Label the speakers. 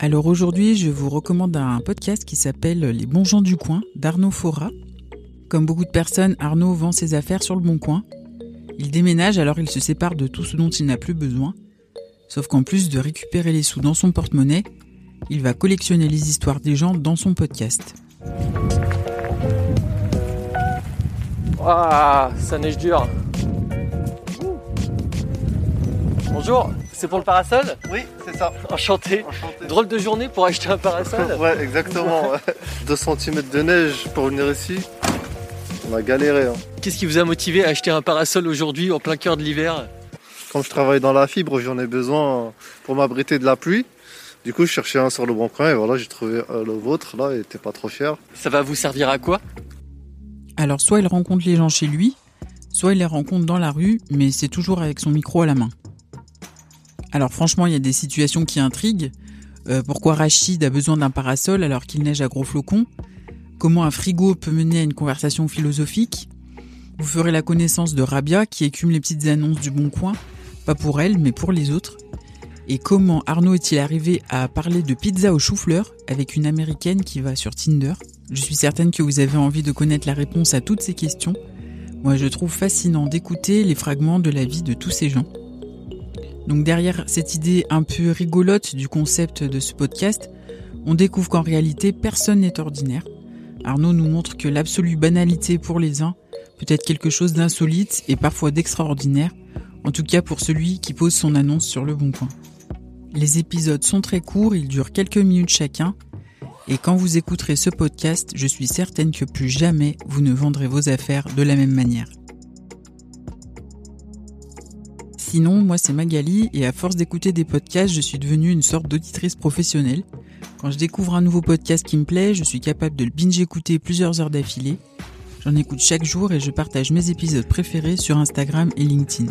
Speaker 1: Alors aujourd'hui, je vous recommande un podcast qui s'appelle Les bons gens du coin d'Arnaud Fora. Comme beaucoup de personnes, Arnaud vend ses affaires sur le bon coin. Il déménage alors il se sépare de tout ce dont il n'a plus besoin. Sauf qu'en plus de récupérer les sous dans son porte-monnaie, il va collectionner les histoires des gens dans son podcast.
Speaker 2: Ah, ça neige dur. Bonjour, c'est pour le parasol
Speaker 3: Oui, c'est ça.
Speaker 2: Enchanté.
Speaker 3: Enchanté.
Speaker 2: Drôle de journée pour acheter un parasol.
Speaker 3: Ouais, exactement. ouais. 2 cm de neige pour venir ici. On a galéré. hein.
Speaker 2: Qu'est-ce qui vous a motivé à acheter un parasol aujourd'hui en plein cœur de l'hiver?
Speaker 3: Comme je travaille dans la fibre, j'en ai besoin pour m'abriter de la pluie. Du coup, je cherchais un sur le bon coin et voilà, j'ai trouvé euh, le vôtre. Là, il était pas trop cher.
Speaker 2: Ça va vous servir à quoi?
Speaker 1: Alors soit il rencontre les gens chez lui, soit il les rencontre dans la rue, mais c'est toujours avec son micro à la main. Alors franchement, il y a des situations qui intriguent. Euh, pourquoi Rachid a besoin d'un parasol alors qu'il neige à gros flocons? Comment un frigo peut mener à une conversation philosophique? Vous ferez la connaissance de Rabia qui écume les petites annonces du Bon Coin, pas pour elle, mais pour les autres. Et comment Arnaud est-il arrivé à parler de pizza au chou-fleur avec une américaine qui va sur Tinder? Je suis certaine que vous avez envie de connaître la réponse à toutes ces questions. Moi, je trouve fascinant d'écouter les fragments de la vie de tous ces gens. Donc derrière cette idée un peu rigolote du concept de ce podcast, on découvre qu'en réalité personne n'est ordinaire. Arnaud nous montre que l'absolue banalité pour les uns peut être quelque chose d'insolite et parfois d'extraordinaire, en tout cas pour celui qui pose son annonce sur le bon coin. Les épisodes sont très courts, ils durent quelques minutes chacun, et quand vous écouterez ce podcast, je suis certaine que plus jamais vous ne vendrez vos affaires de la même manière. Sinon, moi c'est Magali et à force d'écouter des podcasts, je suis devenue une sorte d'auditrice professionnelle. Quand je découvre un nouveau podcast qui me plaît, je suis capable de le binge écouter plusieurs heures d'affilée. J'en écoute chaque jour et je partage mes épisodes préférés sur Instagram et LinkedIn.